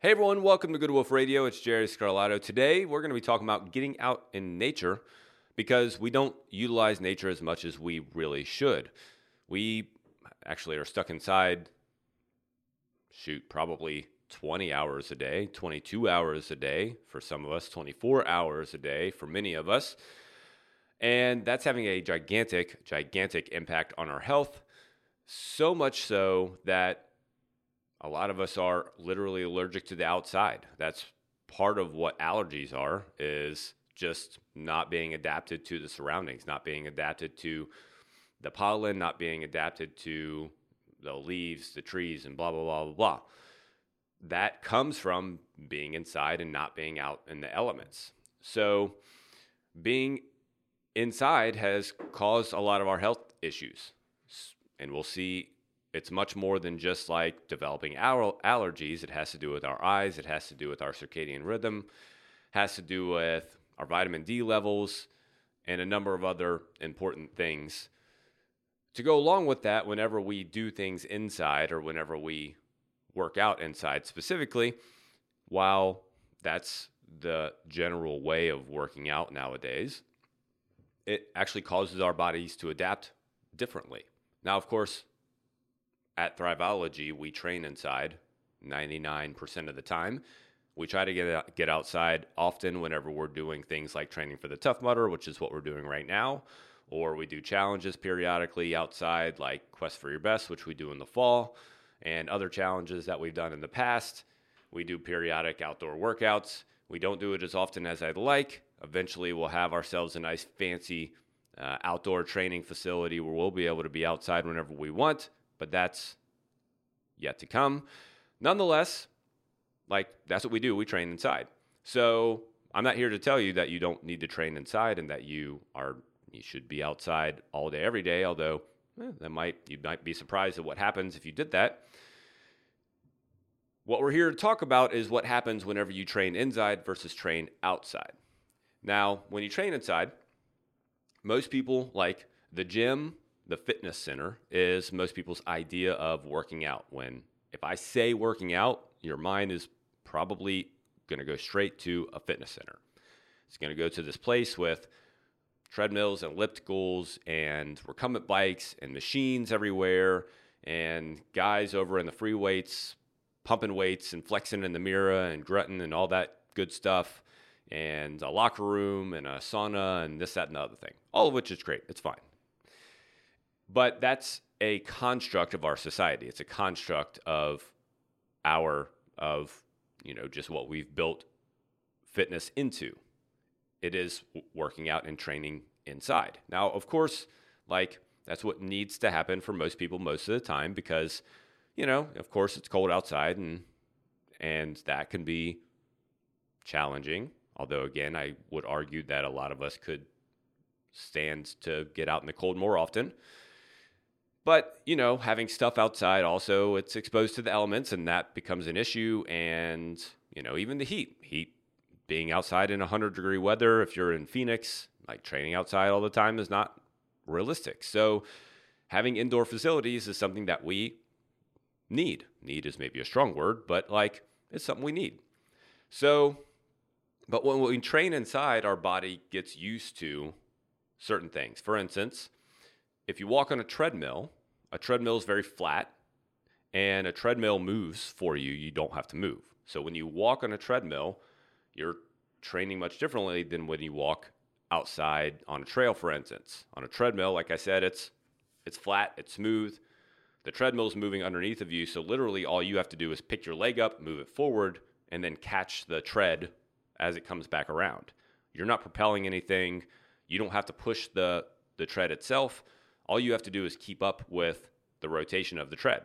Hey everyone, welcome to Good Wolf Radio. It's Jerry Scarlato. Today we're going to be talking about getting out in nature because we don't utilize nature as much as we really should. We actually are stuck inside, shoot, probably 20 hours a day, 22 hours a day for some of us, 24 hours a day for many of us. And that's having a gigantic, gigantic impact on our health. So much so that a lot of us are literally allergic to the outside. That's part of what allergies are is just not being adapted to the surroundings, not being adapted to the pollen, not being adapted to the leaves, the trees, and blah, blah, blah, blah, blah. That comes from being inside and not being out in the elements. So, being inside has caused a lot of our health issues. And we'll see it's much more than just like developing allergies. It has to do with our eyes, it has to do with our circadian rhythm, has to do with our vitamin D levels, and a number of other important things. To go along with that, whenever we do things inside or whenever we work out inside specifically, while that's the general way of working out nowadays, it actually causes our bodies to adapt differently. Now, of course, at Thriveology, we train inside 99% of the time. We try to get get outside often whenever we're doing things like training for the Tough Mudder, which is what we're doing right now, or we do challenges periodically outside, like Quest for Your Best, which we do in the fall, and other challenges that we've done in the past. We do periodic outdoor workouts. We don't do it as often as I'd like. Eventually, we'll have ourselves a nice, fancy uh, outdoor training facility where we'll be able to be outside whenever we want but that's yet to come. Nonetheless, like that's what we do. We train inside. So I'm not here to tell you that you don't need to train inside and that you are you should be outside all day every day. Although eh, that might you might be surprised at what happens if you did that. What we're here to talk about is what happens whenever you train inside versus train outside. Now, when you train inside, most people like the gym the fitness center is most people's idea of working out. When if I say working out, your mind is probably going to go straight to a fitness center. It's going to go to this place with treadmills and ellipticals and recumbent bikes and machines everywhere and guys over in the free weights pumping weights and flexing in the mirror and grunting and all that good stuff and a locker room and a sauna and this that and the other thing all of which is great it's fine but that's a construct of our society. It's a construct of our of you know just what we've built fitness into. It is working out and training inside. Now, of course, like that's what needs to happen for most people most of the time because you know, of course it's cold outside and and that can be challenging. Although again, I would argue that a lot of us could stand to get out in the cold more often. But, you know, having stuff outside also, it's exposed to the elements and that becomes an issue. And, you know, even the heat, heat being outside in 100 degree weather, if you're in Phoenix, like training outside all the time is not realistic. So, having indoor facilities is something that we need. Need is maybe a strong word, but like it's something we need. So, but when we train inside, our body gets used to certain things. For instance, if you walk on a treadmill, a treadmill is very flat and a treadmill moves for you. You don't have to move. So when you walk on a treadmill, you're training much differently than when you walk outside on a trail, for instance. On a treadmill, like I said, it's it's flat, it's smooth. The treadmill is moving underneath of you, so literally all you have to do is pick your leg up, move it forward, and then catch the tread as it comes back around. You're not propelling anything. You don't have to push the the tread itself. All you have to do is keep up with the rotation of the tread.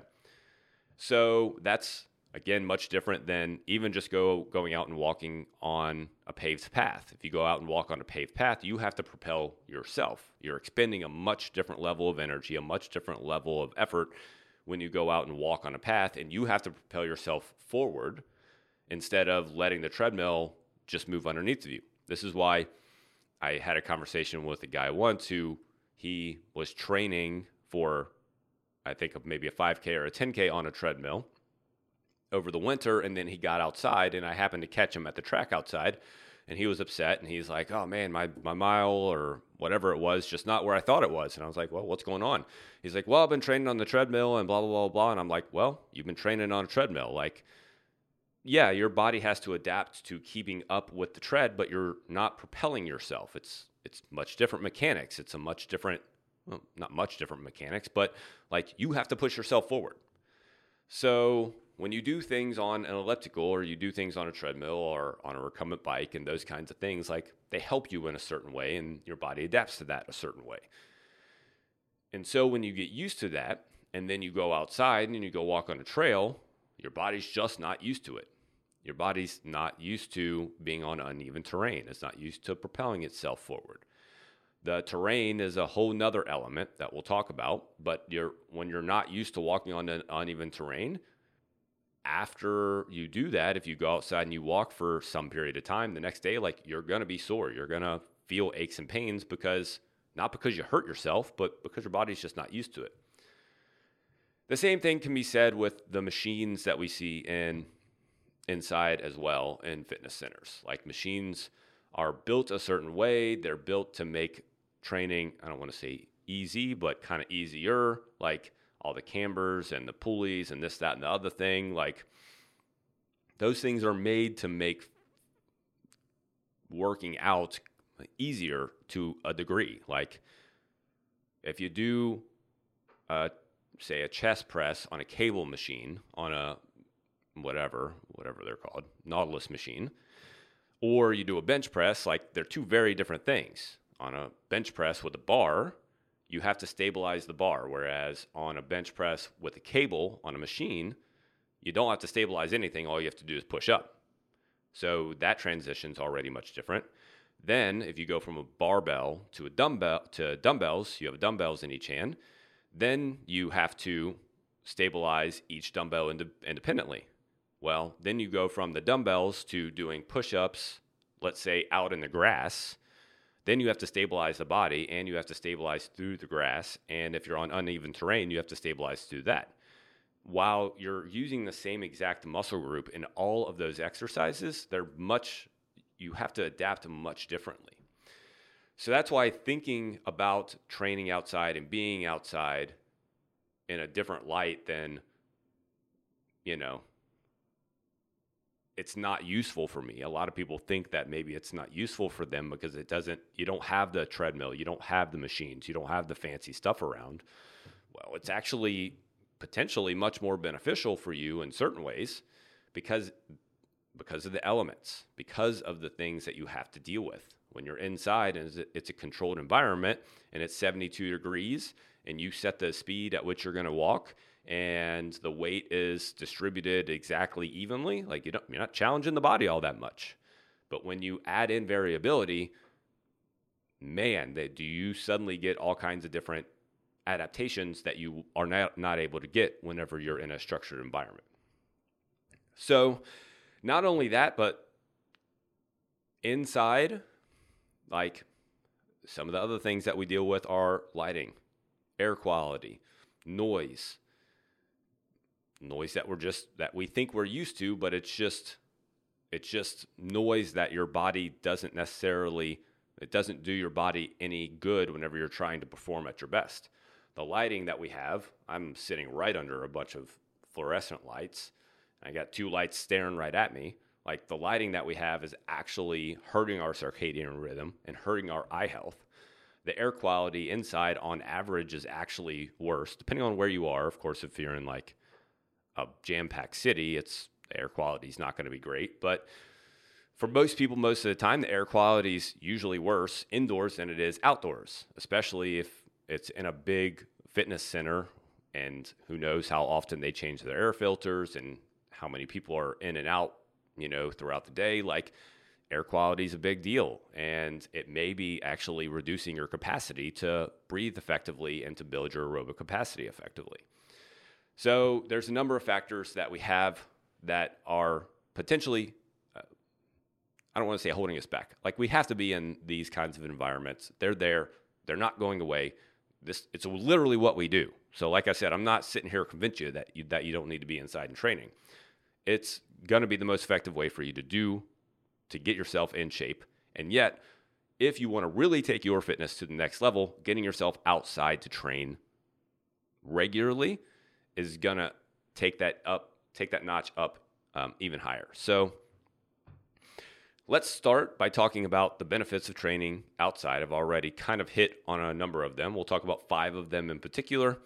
So that's again much different than even just go going out and walking on a paved path. If you go out and walk on a paved path, you have to propel yourself. You're expending a much different level of energy, a much different level of effort when you go out and walk on a path and you have to propel yourself forward instead of letting the treadmill just move underneath of you. This is why I had a conversation with a guy once who he was training for, I think, maybe a 5K or a 10K on a treadmill. over the winter, and then he got outside, and I happened to catch him at the track outside, and he was upset, and he's like, "Oh man, my my mile or whatever it was, just not where I thought it was." And I was like, "Well, what's going on?" He's like, "Well, I've been training on the treadmill and blah blah blah blah." And I'm like, "Well, you've been training on a treadmill, like." Yeah, your body has to adapt to keeping up with the tread, but you're not propelling yourself. It's it's much different mechanics. It's a much different well, not much different mechanics, but like you have to push yourself forward. So when you do things on an elliptical or you do things on a treadmill or on a recumbent bike and those kinds of things, like they help you in a certain way and your body adapts to that a certain way. And so when you get used to that and then you go outside and you go walk on a trail, your body's just not used to it. Your body's not used to being on uneven terrain. It's not used to propelling itself forward. The terrain is a whole nother element that we'll talk about, but you're when you're not used to walking on an uneven terrain, after you do that, if you go outside and you walk for some period of time, the next day, like you're gonna be sore. You're gonna feel aches and pains because not because you hurt yourself, but because your body's just not used to it. The same thing can be said with the machines that we see in inside as well in fitness centers. Like machines are built a certain way, they're built to make training, I don't want to say easy, but kind of easier, like all the cambers and the pulleys and this, that, and the other thing. Like those things are made to make working out easier to a degree. Like if you do, uh, say, a chest press on a cable machine, on a whatever, whatever they're called, Nautilus machine, or you do a bench press, like they're two very different things on a bench press with a bar, you have to stabilize the bar. Whereas on a bench press with a cable on a machine, you don't have to stabilize anything. All you have to do is push up. So that transition is already much different. Then, if you go from a barbell to a dumbbell to dumbbells, you have dumbbells in each hand. Then you have to stabilize each dumbbell ind- independently. Well, then you go from the dumbbells to doing push-ups, let's say out in the grass, then you have to stabilize the body and you have to stabilize through the grass. And if you're on uneven terrain, you have to stabilize through that. While you're using the same exact muscle group in all of those exercises, they're much, you have to adapt much differently. So that's why thinking about training outside and being outside in a different light than, you know, it's not useful for me. A lot of people think that maybe it's not useful for them because it doesn't you don't have the treadmill, you don't have the machines, you don't have the fancy stuff around. Well, it's actually potentially much more beneficial for you in certain ways because because of the elements, because of the things that you have to deal with. When you're inside and it's a controlled environment and it's 72 degrees and you set the speed at which you're going to walk and the weight is distributed exactly evenly, like you don't, you're not challenging the body all that much. But when you add in variability, man, they, do you suddenly get all kinds of different adaptations that you are not, not able to get whenever you're in a structured environment. So, not only that, but inside, like some of the other things that we deal with are lighting, air quality, noise, noise that we're just that we think we're used to, but it's just it's just noise that your body doesn't necessarily it doesn't do your body any good whenever you're trying to perform at your best. The lighting that we have, I'm sitting right under a bunch of fluorescent lights. I got two lights staring right at me. Like the lighting that we have is actually hurting our circadian rhythm and hurting our eye health. The air quality inside on average is actually worse, depending on where you are. Of course, if you're in like a jam-packed city, it's air quality is not going to be great. But for most people, most of the time, the air quality is usually worse indoors than it is outdoors, especially if it's in a big fitness center. And who knows how often they change their air filters and how many people are in and out, you know, throughout the day. Like air quality is a big deal, and it may be actually reducing your capacity to breathe effectively and to build your aerobic capacity effectively. So there's a number of factors that we have that are potentially, uh, I don't want to say holding us back. Like we have to be in these kinds of environments. They're there. They're not going away. This it's literally what we do. So like I said, I'm not sitting here to convince you that you, that you don't need to be inside and training. it's going to be the most effective way for you to do to get yourself in shape. And yet, if you want to really take your fitness to the next level, getting yourself outside to train regularly is to take that up, take that notch up um, even higher. So, let's start by talking about the benefits of training outside. I've already kind of hit on a number of them. We'll talk about five of them in particular.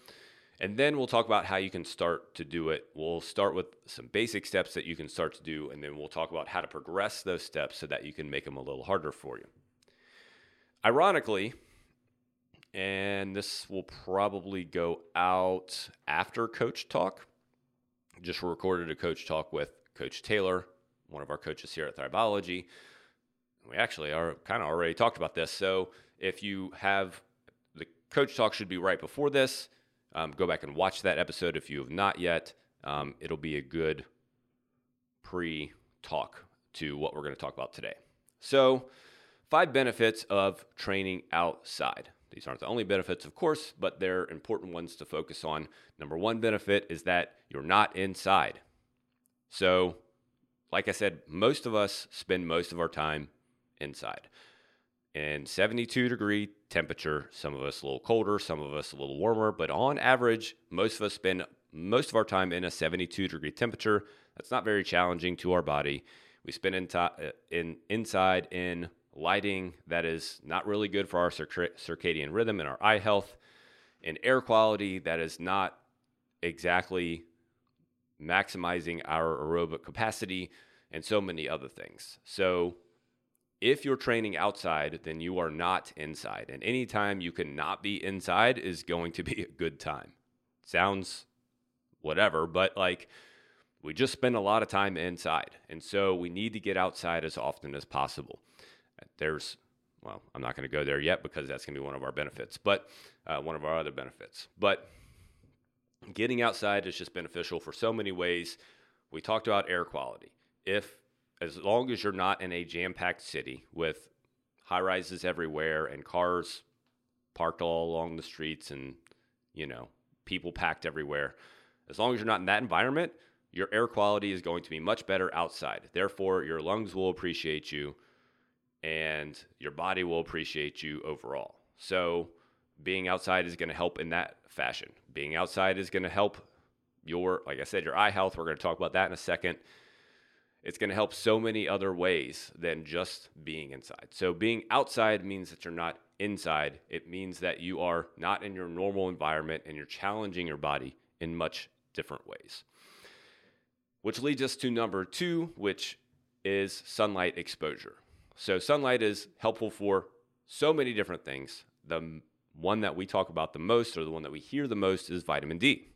And then we'll talk about how you can start to do it. We'll start with some basic steps that you can start to do, and then we'll talk about how to progress those steps so that you can make them a little harder for you. Ironically, and this will probably go out after Coach Talk. Just recorded a Coach Talk with Coach Taylor, one of our coaches here at Thriveology. We actually are kind of already talked about this. So if you have the Coach Talk, should be right before this um, go back and watch that episode if you have not yet. Um, it'll be a good pre talk to what we're going to talk about today. So, five benefits of training outside. These aren't the only benefits, of course, but they're important ones to focus on. Number one benefit is that you're not inside. So, like I said, most of us spend most of our time inside and 72 degree temperature. Some of us a little colder, some of us a little warmer, but on average, most of us spend most of our time in a 72 degree temperature. That's not very challenging to our body. We spend in, to, uh, in inside in lighting that is not really good for our circadian rhythm and our eye health, and air quality that is not exactly maximizing our aerobic capacity, and so many other things. So if you're training outside, then you are not inside. And anytime you cannot be inside is going to be a good time. Sounds whatever, but like we just spend a lot of time inside. And so we need to get outside as often as possible. There's, well, I'm not going to go there yet because that's going to be one of our benefits, but uh, one of our other benefits. But getting outside is just beneficial for so many ways. We talked about air quality. If as long as you're not in a jam packed city with high rises everywhere and cars parked all along the streets and, you know, people packed everywhere, as long as you're not in that environment, your air quality is going to be much better outside. Therefore, your lungs will appreciate you and your body will appreciate you overall. So, being outside is going to help in that fashion. Being outside is going to help your, like I said, your eye health. We're going to talk about that in a second it's going to help so many other ways than just being inside. So, being outside means that you're not inside. It means that you are not in your normal environment and you're challenging your body in much different ways. Which leads us to number two, which is sunlight exposure. So, sunlight is helpful for so many different things. The one that we talk about the most, or the one that we hear the most, is vitamin D.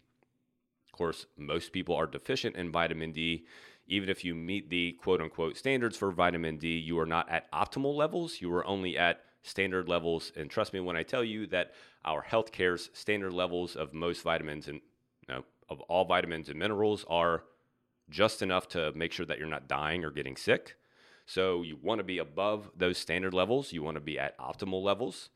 Of course, most people are deficient in vitamin D even if you meet the quote unquote standards for vitamin D, you are not at optimal levels. You are only at standard levels. And trust me when I tell you that our healthcare's standard levels of most vitamins and of all vitamins and minerals are just enough to make sure that you're not dying or getting sick. So you want to be above those standard levels. You want to be at optimal levels.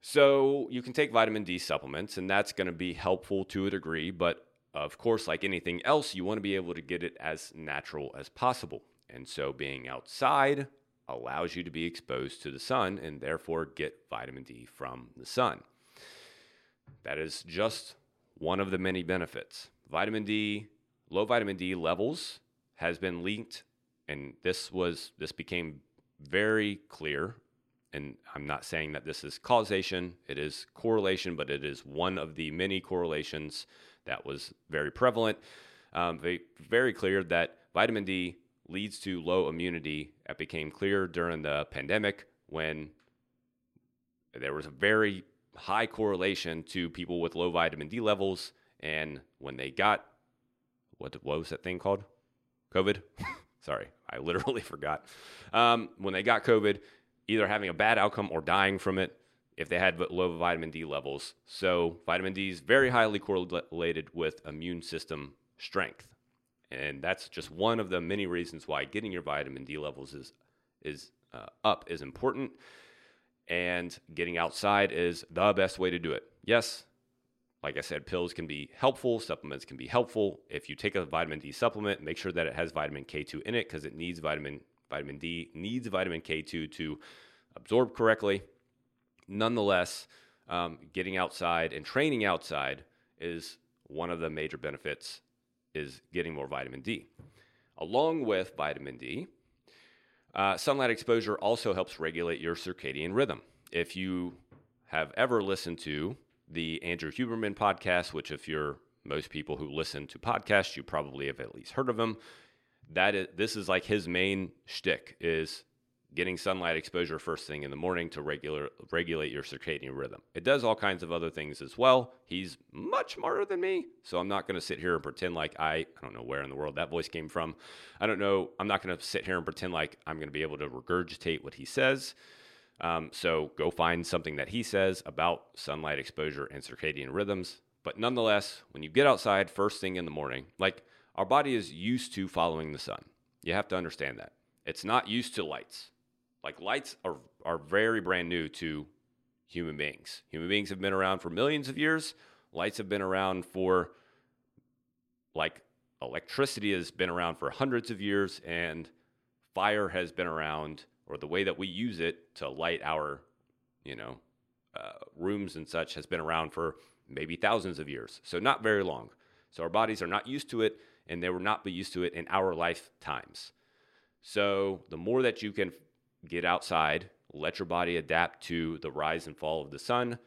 So you can take vitamin D supplements, and that's going to be helpful to a degree, but of course, like anything else, you want to be able to get it as natural as possible. And so being outside allows you to be exposed to the sun and therefore get vitamin D from the sun. That is just one of the many benefits. Vitamin D, low vitamin D levels has been linked and this was this became very clear and I'm not saying that this is causation, it is correlation, but it is one of the many correlations that was very prevalent. Um, very, very clear that vitamin D leads to low immunity. That became clear during the pandemic when there was a very high correlation to people with low vitamin D levels. And when they got, what, what was that thing called? COVID? Sorry, I literally forgot. Um, when they got COVID, either having a bad outcome or dying from it if they had low vitamin D levels. So, vitamin D is very highly correlated with immune system strength. And that's just one of the many reasons why getting your vitamin D levels is is uh, up is important and getting outside is the best way to do it. Yes, like I said, pills can be helpful, supplements can be helpful. If you take a vitamin D supplement, make sure that it has vitamin K2 in it because it needs vitamin vitamin D needs vitamin K2 to absorb correctly. Nonetheless, um, getting outside and training outside is one of the major benefits is getting more vitamin D. Along with vitamin D, uh, sunlight exposure also helps regulate your circadian rhythm. If you have ever listened to the Andrew Huberman podcast, which if you're most people who listen to podcasts, you probably have at least heard of him. That is, this is like his main shtick is getting sunlight exposure first thing in the morning to regular regulate your circadian rhythm. It does all kinds of other things as well. He's much smarter than me, so I'm not going to sit here and pretend like I I don't know where in the world that voice came from. I don't know. I'm not going to sit here and pretend like I'm going to be able to regurgitate what he says. Um, so go find something that he says about sunlight exposure and circadian rhythms. But nonetheless, when you get outside first thing in the morning, like our body is used to following the sun. You have to understand that. It's not used to lights. Like lights are, are very brand new to human beings. Human beings have been around for millions of years. Lights have been around for like electricity has been around for hundreds of years and fire has been around or the way that we use it to light our, you know, uh, rooms and such has been around for maybe thousands of years. So not very long. So our bodies are not used to it, and they will not be used to it in our lifetimes. So the more that you can get outside, let your body adapt to the rise and fall of the sun,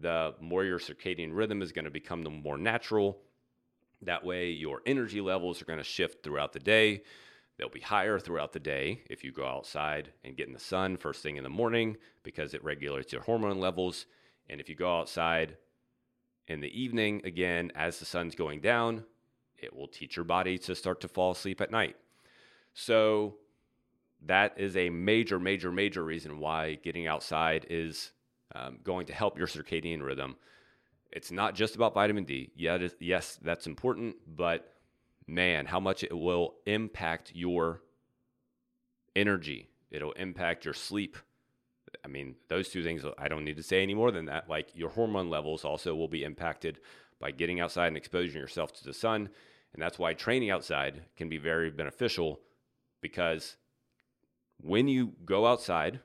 the more your circadian rhythm is going to become the more natural. That way, your energy levels are going to shift throughout the day. They'll be higher throughout the day if you go outside and get in the sun first thing in the morning because it regulates your hormone levels. And if you go outside in the evening, again, as the sun's going down, it will teach your body to start to fall asleep at night. So, that is a major, major, major reason why getting outside is um, going to help your circadian rhythm. It's not just about vitamin D. Yes, that's important, but man, how much it will impact your energy. It'll impact your sleep. I mean, those two things, I don't need to say any more than that. Like your hormone levels also will be impacted by getting outside and exposing yourself to the sun. And that's why training outside can be very beneficial because when you go outside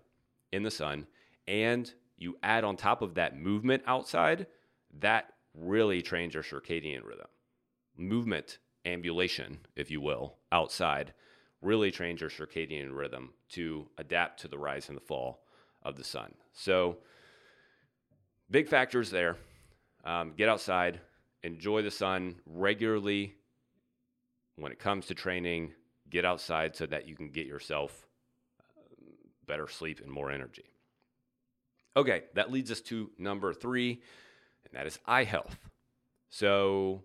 in the sun and you add on top of that movement outside, that really trains your circadian rhythm. Movement ambulation, if you will, outside, really trains your circadian rhythm to adapt to the rise and the fall of the sun. So, big factors there. Um, get outside, enjoy the sun regularly. When it comes to training, get outside so that you can get yourself uh, better sleep and more energy. Okay, that leads us to number three, and that is eye health. So,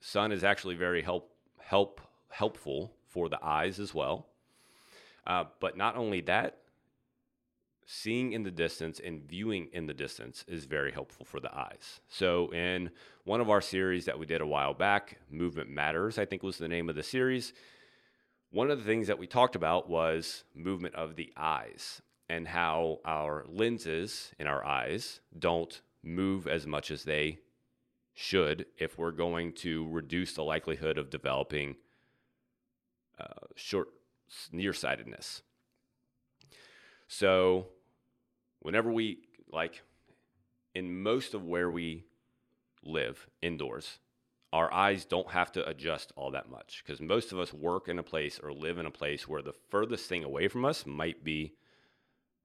sun is actually very help help helpful for the eyes as well. Uh, but not only that, seeing in the distance and viewing in the distance is very helpful for the eyes. So, in one of our series that we did a while back, Movement Matters, I think was the name of the series, one of the things that we talked about was movement of the eyes and how our lenses in our eyes don't move as much as they should if we're going to reduce the likelihood of developing uh, short nearsightedness. So, whenever we like in most of where we live indoors, our eyes don't have to adjust all that much because most of us work in a place or live in a place where the furthest thing away from us might be,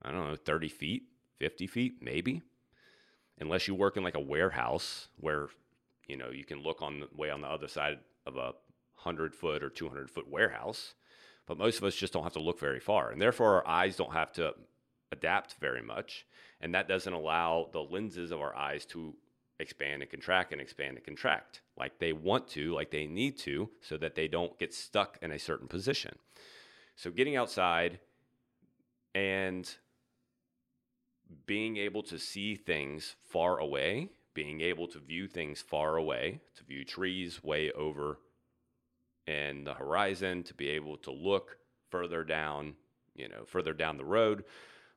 I don't know, 30 feet, 50 feet, maybe unless you work in like a warehouse where you know you can look on the way on the other side of a 100 foot or 200 foot warehouse but most of us just don't have to look very far and therefore our eyes don't have to adapt very much and that doesn't allow the lenses of our eyes to expand and contract and expand and contract like they want to like they need to so that they don't get stuck in a certain position. So getting outside and being able to see things far away, being able to view things far away, to view trees way over in the horizon, to be able to look further down, you know, further down the road.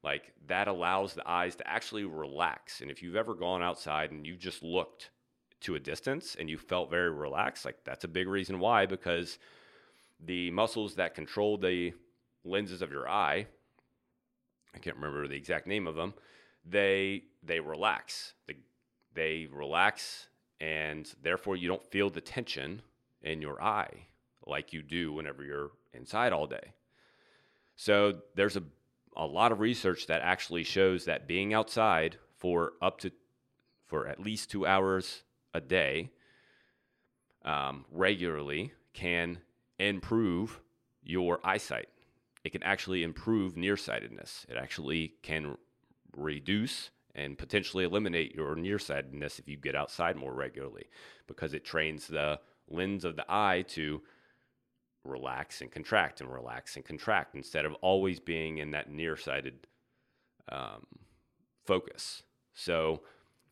like that allows the eyes to actually relax. And if you've ever gone outside and you just looked to a distance and you felt very relaxed, like that's a big reason why, because the muscles that control the lenses of your eye, I can't remember the exact name of them, they they relax. They, they relax and therefore you don't feel the tension in your eye like you do whenever you're inside all day. So there's a a lot of research that actually shows that being outside for up to for at least two hours a day um, regularly can improve your eyesight. It can actually improve nearsightedness. It actually can reduce and potentially eliminate your nearsightedness if you get outside more regularly because it trains the lens of the eye to relax and contract and relax and contract instead of always being in that nearsighted um, focus. So,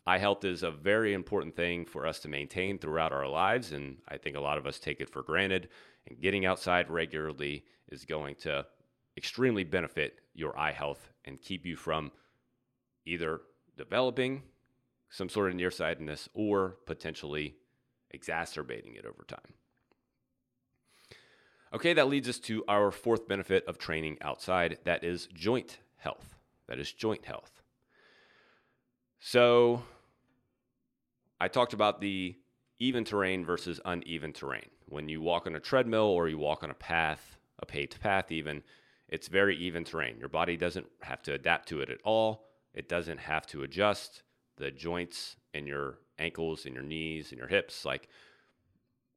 eye health is a very important thing for us to maintain throughout our lives, and I think a lot of us take it for granted. And getting outside regularly is going to extremely benefit your eye health and keep you from either developing some sort of nearsightedness or potentially exacerbating it over time. Okay, that leads us to our fourth benefit of training outside that is joint health. That is joint health. So, I talked about the even terrain versus uneven terrain. When you walk on a treadmill or you walk on a path, a paved path, even, it's very even terrain. Your body doesn't have to adapt to it at all. It doesn't have to adjust the joints in your ankles and your knees and your hips. Like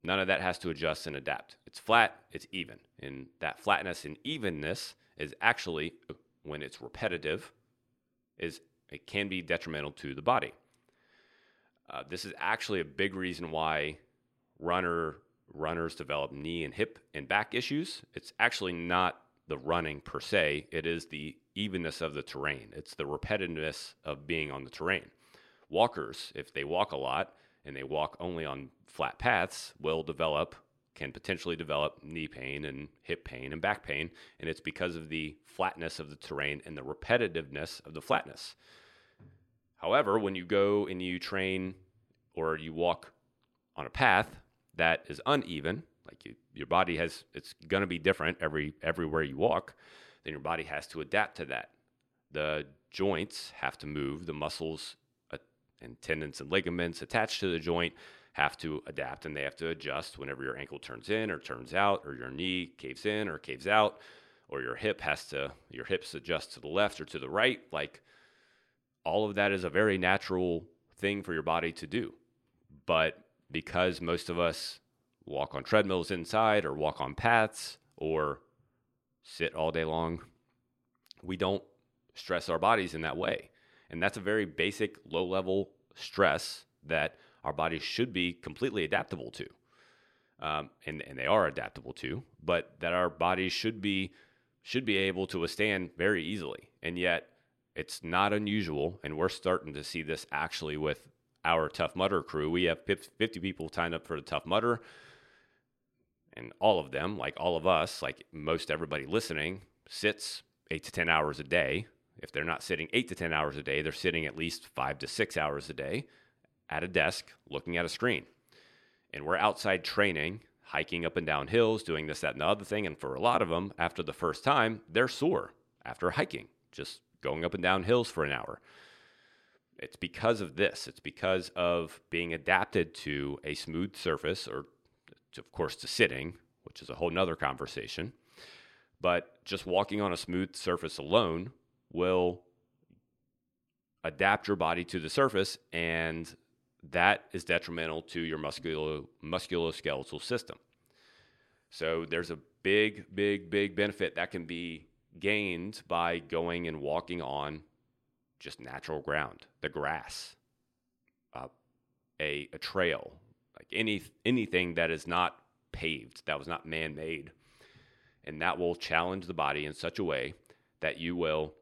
None of that has to adjust and adapt. It's flat, it's even. And that flatness and evenness is actually, when it's repetitive, is it can be detrimental to the body. Uh, this is actually a big reason why runner runners develop knee and hip and back issues. It's actually not the running per se, it is the evenness of the terrain. It's the repetitiveness of being on the terrain. Walkers, if they walk a lot and they walk only on flat paths will develop can potentially develop knee pain and hip pain and back pain and it's because of the flatness of the terrain and the repetitiveness of the flatness however when you go and you train or you walk on a path that is uneven like you, your body has it's going to be different every everywhere you walk then your body has to adapt to that. The joints have to move the muscles uh, and tendons and ligaments attached to the joint have to adapt and they have to adjust whenever your ankle turns in or turns out or your knee caves in or caves out or your hip has to your hips adjust to the left or to the right. Like all of that is a very natural thing for your body to do. But because most of us walk on treadmills inside or walk on paths or sit all day long we don't stress our bodies in that way and that's a very basic low level stress that our bodies should be completely adaptable to. Um, and, and they are adaptable to, but that our bodies should be should be able to withstand very easily. And yet it's not unusual, and we're starting to see this actually with our Tough Mudder crew. We have 50 people signed up for the Tough Mudder, and all of them, like all of us, like most everybody listening, sits eight to 10 hours a day. If they're not sitting eight to 10 hours a day, they're sitting at least five to six hours a day at a desk looking at a screen. And we're outside training, hiking up and down hills, doing this, that, and the other thing. And for a lot of them, after the first time, they're sore after hiking, just going up and down hills for an hour. It's because of this. It's because of being adapted to a smooth surface, or of course to sitting, which is a whole nother conversation. But just walking on a smooth surface alone will adapt your body to the surface and that is detrimental to your musculo, musculoskeletal system. So there's a big, big, big benefit that can be gained by going and walking on just natural ground, the grass, uh, a, a trail, any anything that is not paved, that was not man-made, and that will challenge the body in such a way that you will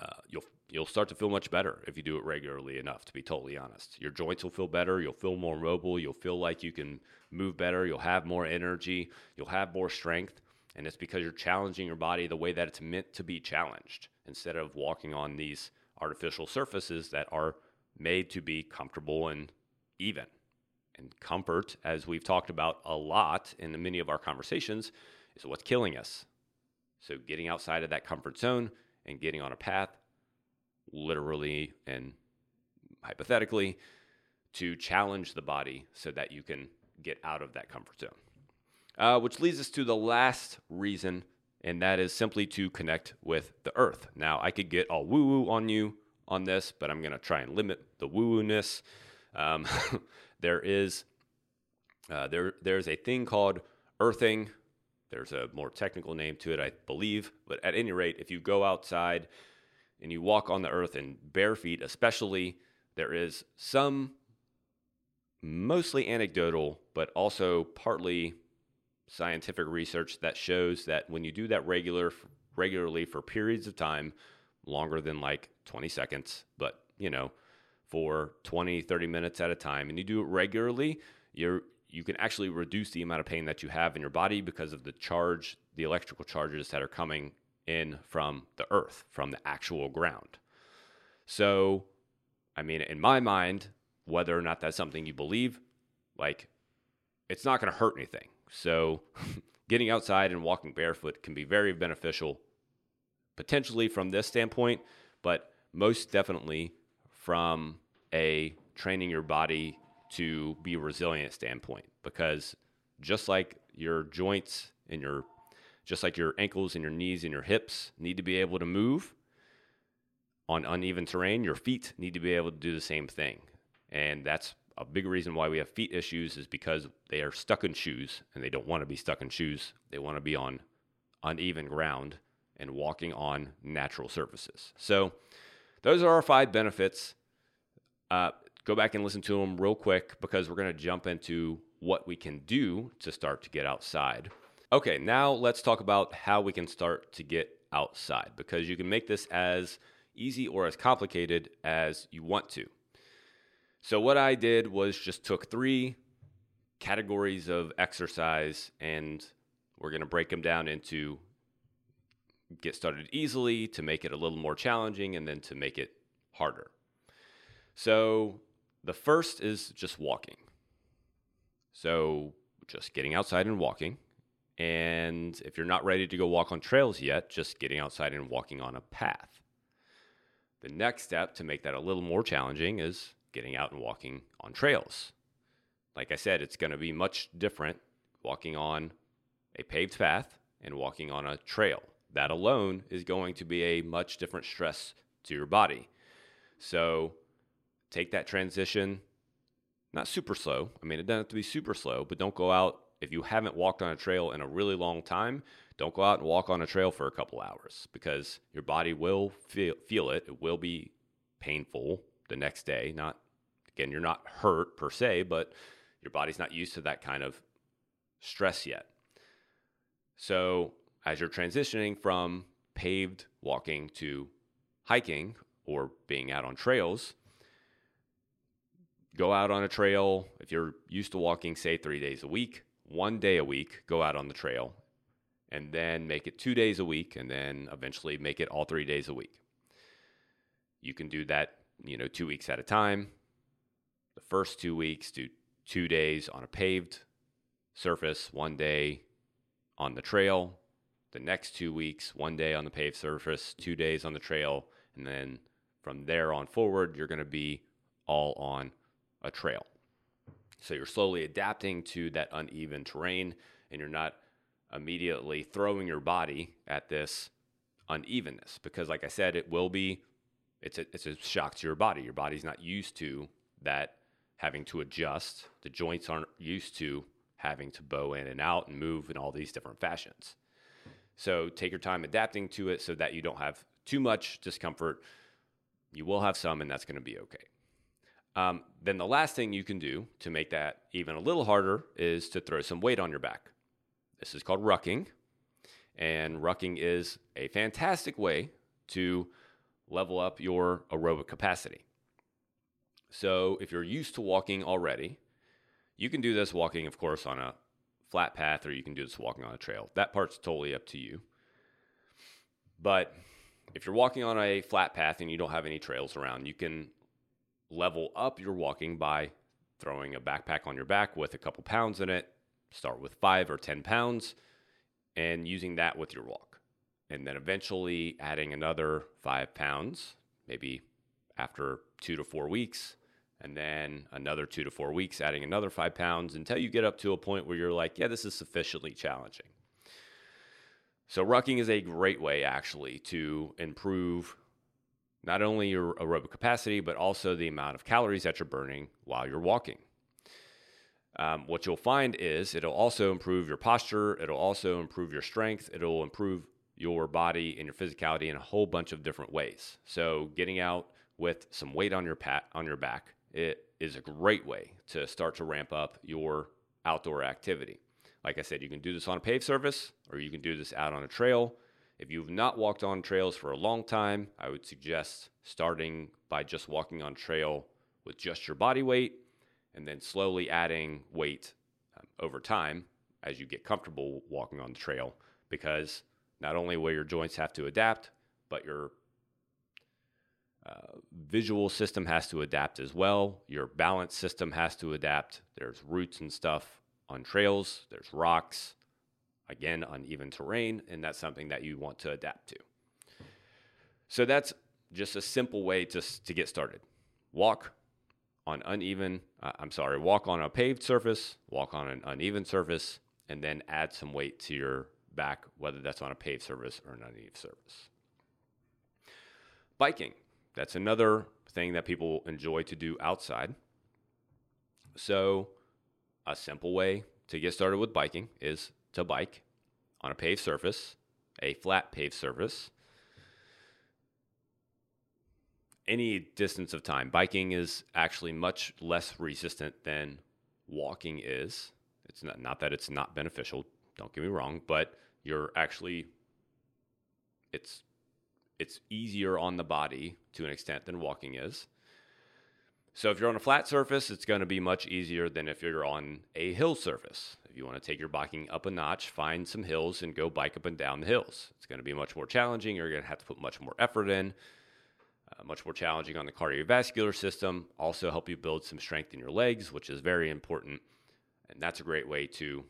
uh, you'll you'll start to feel much better if you do it regularly enough, to be totally honest. Your joints will feel better. You'll feel more mobile. You'll feel like you can move better. You'll have more energy. You'll have more strength. And it's because you're challenging your body the way that it's meant to be challenged instead of walking on these artificial surfaces that are made to be comfortable and even. And comfort, as we've talked about a lot in many of our conversations, is what's killing us. So, getting outside of that comfort zone and getting on a path, literally and hypothetically, to challenge the body so that you can get out of that comfort zone. Uh, which leads us to the last reason, and that is simply to connect with the earth. Now, I could get all woo woo on you on this, but I'm going to try and limit the woo woo ness. Um, there is uh, there there's a thing called earthing. There's a more technical name to it, I believe. But at any rate, if you go outside and you walk on the earth in bare feet, especially, there is some mostly anecdotal, but also partly scientific research that shows that when you do that regular regularly for periods of time, longer than like 20 seconds, but you know, for 20, 30 minutes at a time, and you do it regularly, you're you can actually reduce the amount of pain that you have in your body because of the charge, the electrical charges that are coming in from the earth, from the actual ground. So, I mean, in my mind, whether or not that's something you believe, like it's not going to hurt anything. So, getting outside and walking barefoot can be very beneficial, potentially from this standpoint, but most definitely from a training your body to be resilient standpoint because just like your joints and your just like your ankles and your knees and your hips need to be able to move on uneven terrain your feet need to be able to do the same thing. And that's a big reason why we have feet issues is because they are stuck in shoes and they don't want to be stuck in shoes. They want to be on uneven ground and walking on natural surfaces. So those are our five benefits uh, go back and listen to them real quick because we're going to jump into what we can do to start to get outside. Okay, now let's talk about how we can start to get outside because you can make this as easy or as complicated as you want to. So, what I did was just took three categories of exercise and we're going to break them down into get started easily to make it a little more challenging and then to make it harder. So, the first is just walking. So, just getting outside and walking. And if you're not ready to go walk on trails yet, just getting outside and walking on a path. The next step to make that a little more challenging is getting out and walking on trails. Like I said, it's going to be much different walking on a paved path and walking on a trail. That alone is going to be a much different stress to your body. So, take that transition, not super slow. I mean, it doesn't have to be super slow, but don't go out if you haven't walked on a trail in a really long time. Don't go out and walk on a trail for a couple hours because your body will feel, feel it. It will be painful the next day. Not again, you're not hurt per se, but your body's not used to that kind of stress yet. So, as you're transitioning from paved walking to hiking or being out on trails, go out on a trail. If you're used to walking, say, three days a week, one day a week, go out on the trail, and then make it two days a week, and then eventually make it all three days a week. You can do that, you know, two weeks at a time. The first two weeks, do two days on a paved surface, one day on the trail. The next two weeks, one day on the paved surface, two days on the trail, and then from there on forward, you're going to be all on a trail. So you're slowly adapting to that uneven terrain and you're not immediately throwing your body at this unevenness because like I said it will be it's a, it's a shock to your body. Your body's not used to that having to adjust. The joints aren't used to having to bow in and out and move in all these different fashions. So take your time adapting to it so that you don't have too much discomfort. You will have some, and that's going to be okay. Um, then the last thing you can do to make that even a little harder is to throw some weight on your back. This is called rucking. And rucking is a fantastic way to level up your aerobic capacity. So if you're used to walking already, you can do this walking, of course, on a flat path or you can do this walking on a trail. That part's totally up to you. But if you're walking on a flat path and you don't have any trails around, you can level up your walking by throwing a backpack on your back with a couple pounds in it. Start with five or 10 pounds and using that with your walk. And then eventually adding another five pounds, maybe after two to four weeks, and then another two to four weeks, adding another five pounds until you get up to a point where you're like, yeah, this is sufficiently challenging. So, rucking is a great way actually to improve not only your aerobic capacity, but also the amount of calories that you're burning while you're walking. Um, what you'll find is it'll also improve your posture, it'll also improve your strength, it'll improve your body and your physicality in a whole bunch of different ways. So, getting out with some weight on your pat on your back it is a great way to start to ramp up your outdoor activity. Like I said, you can do this on a paved surface or you can do this out on a trail. If you've not walked on trails for a long time, I would suggest starting by just walking on trail with just your body weight and then slowly adding weight um, over time as you get comfortable walking on the trail because not only will your joints have to adapt, but your visual system has to adapt as well. Your balance system has to adapt. There's roots and stuff on trails, there's rocks, again, uneven terrain, and that's something that you want to adapt to. So that's just a simple way to, to get started. Walk on uneven, uh, I'm sorry, walk on a paved surface, walk on an uneven surface, and then add some weight to your back, whether that's on a paved surface or an uneven surface. Biking. That's another thing that people enjoy to do outside. So, a simple way to get started with biking is to bike on a paved surface, a flat paved surface, any distance of time. Biking is actually much less resistant than walking is. It's not, not that it's not beneficial, don't get me wrong, but you're actually, it's it's easier on the body to an extent than walking is. So if you're on a flat surface, it's going to be much easier than if you're on a hill surface. If you want to take your biking up a notch, find some hills and go bike up and down the hills. It's going to be much more challenging. You're going to have to put much more effort in, uh, much more challenging on the cardiovascular system. Also, help you build some strength in your legs, which is very important. And that's a great way to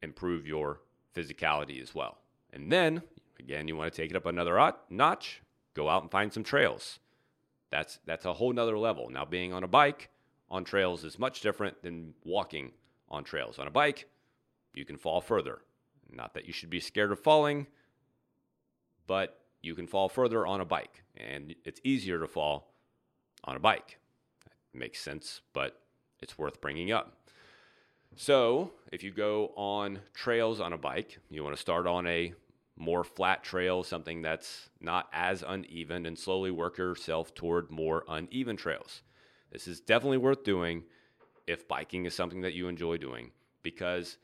improve your physicality as well. And then Again, you want to take it up another notch, go out and find some trails. That's that's a whole nother level. Now, being on a bike on trails is much different than walking on trails. On a bike, you can fall further. Not that you should be scared of falling, but you can fall further on a bike, and it's easier to fall on a bike. That makes sense, but it's worth bringing up. So, if you go on trails on a bike, you want to start on a more flat trails, something that's not as uneven, and slowly work yourself toward more uneven trails. This is definitely worth doing if biking is something that you enjoy doing because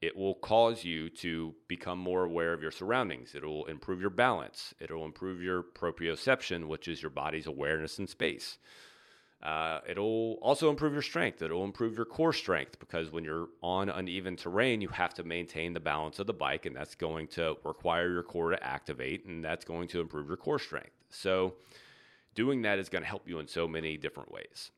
it will cause you to become more aware of your surroundings. It'll improve your balance. It'll improve your proprioception, which is your body's awareness in space. Uh, it'll also improve your strength. It'll improve your core strength because when you're on uneven terrain, you have to maintain the balance of the bike, and that's going to require your core to activate, and that's going to improve your core strength. So, doing that is going to help you in so many different ways.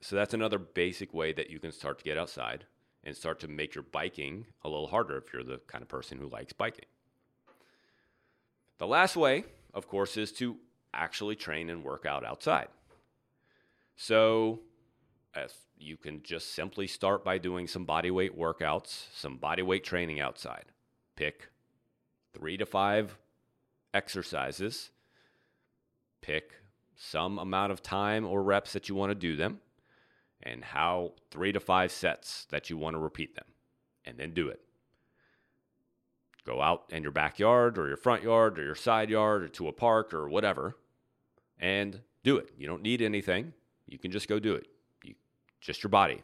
So, that's another basic way that you can start to get outside and start to make your biking a little harder if you're the kind of person who likes biking. The last way, of course, is to actually train and work out outside. So you can just simply start by doing some body weight workouts, some body weight training outside. Pick three to five exercises, pick some amount of time or reps that you want to do them, and how three to five sets that you want to repeat them, and then do it. Go out in your backyard or your front yard or your side yard or to a park or whatever and do it. You don't need anything. You can just go do it. You, just your body.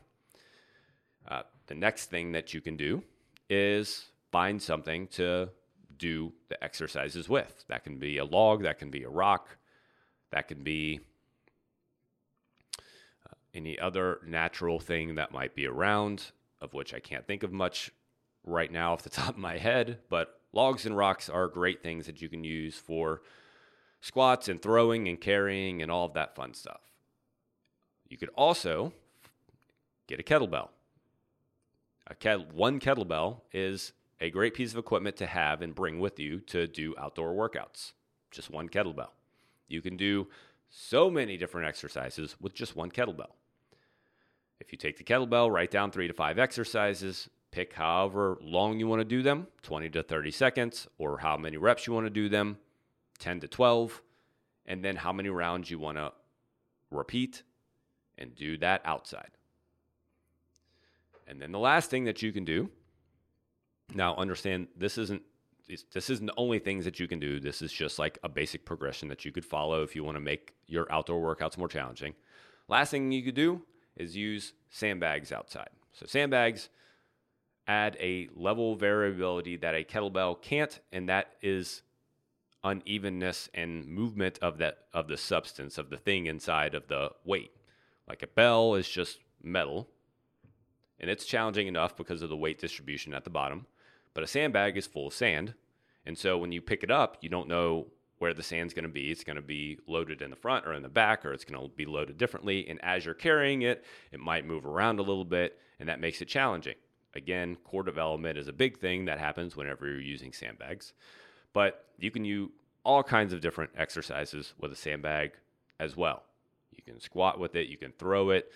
Uh, the next thing that you can do is find something to do the exercises with. That can be a log, that can be a rock, that can be uh, any other natural thing that might be around. of which I can't think of much right now off the top of my head, but logs and rocks are great things that you can use for squats and throwing and carrying and all of that fun stuff. You could also get a kettlebell. A one kettlebell is a great piece of equipment to have and bring with you to do outdoor workouts. Just one kettlebell. You can do so many different exercises with just one kettlebell. If you take the kettlebell, write down three to five exercises, pick however long you want to do them 20 to 30 seconds, or how many reps you want to do them 10 to 12, and then how many rounds you want to repeat and do that outside. And then the last thing that you can do now understand this isn't this isn't the only things that you can do. This is just like a basic progression that you could follow if you want to make your outdoor workouts more challenging. Last thing you could do is use sandbags outside. So sandbags add a level variability that a kettlebell can't, and that is unevenness and movement of that of the substance of the thing inside of the weight. Like a bell is just metal, and it's challenging enough because of the weight distribution at the bottom. But a sandbag is full of sand. And so when you pick it up, you don't know where the sand's going to be. It's going to be loaded in the front or in the back, or it's going to be loaded differently. And as you're carrying it, it might move around a little bit, and that makes it challenging. Again, core development is a big thing that happens whenever you're using sandbags. But you can use all kinds of different exercises with a sandbag as well. You can squat with it, you can throw it,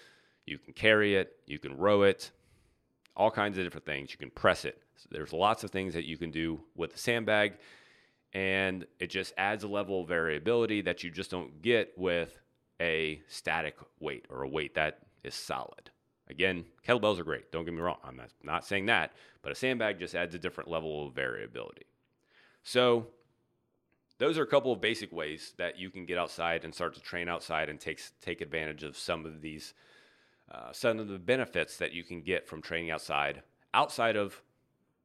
you can carry it, you can row it, all kinds of different things. You can press it. So there's lots of things that you can do with a sandbag, and it just adds a level of variability that you just don't get with a static weight or a weight that is solid. Again, kettlebells are great. Don't get me wrong. I'm not, not saying that, but a sandbag just adds a different level of variability. So, those are a couple of basic ways that you can get outside and start to train outside and take take advantage of some of these uh, some of the benefits that you can get from training outside outside of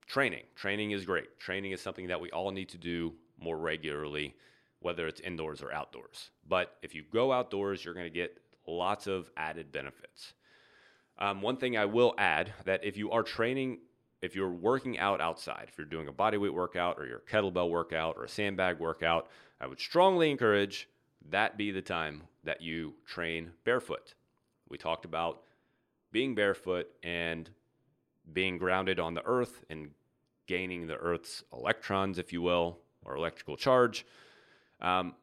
training. Training is great. Training is something that we all need to do more regularly, whether it's indoors or outdoors. But if you go outdoors, you're going to get lots of added benefits. Um, one thing I will add that if you are training, if you're working out outside, if you're doing a bodyweight workout or your kettlebell workout or a sandbag workout, I would strongly encourage that be the time that you train barefoot. We talked about being barefoot and being grounded on the earth and gaining the earth's electrons, if you will, or electrical charge. Um,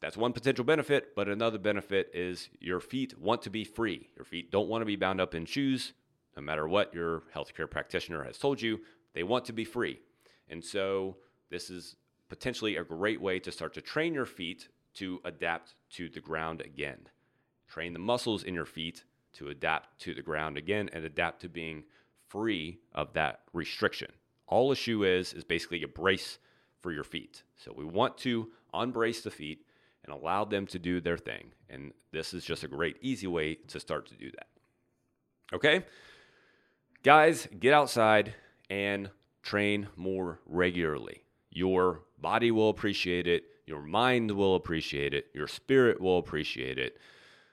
that's one potential benefit, but another benefit is your feet want to be free. Your feet don't want to be bound up in shoes, no matter what your healthcare practitioner has told you. They want to be free. And so, this is potentially a great way to start to train your feet to adapt to the ground again. Train the muscles in your feet to adapt to the ground again and adapt to being free of that restriction. All a shoe is, is basically a brace for your feet. So we want to unbrace the feet and allow them to do their thing. And this is just a great, easy way to start to do that. Okay? Guys, get outside and train more regularly. Your body will appreciate it, your mind will appreciate it, your spirit will appreciate it,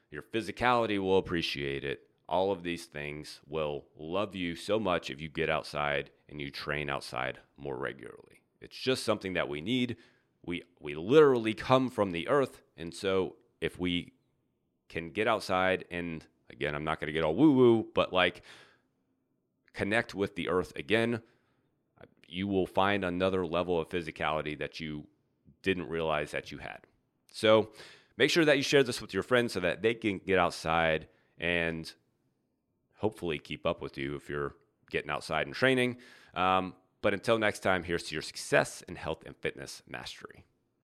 your physicality will appreciate it. All of these things will love you so much if you get outside and you train outside more regularly. It's just something that we need we we literally come from the earth and so if we can get outside and again i'm not going to get all woo woo but like connect with the earth again you will find another level of physicality that you didn't realize that you had so make sure that you share this with your friends so that they can get outside and hopefully keep up with you if you're getting outside and training um, but until next time, here's to your success in health and fitness mastery.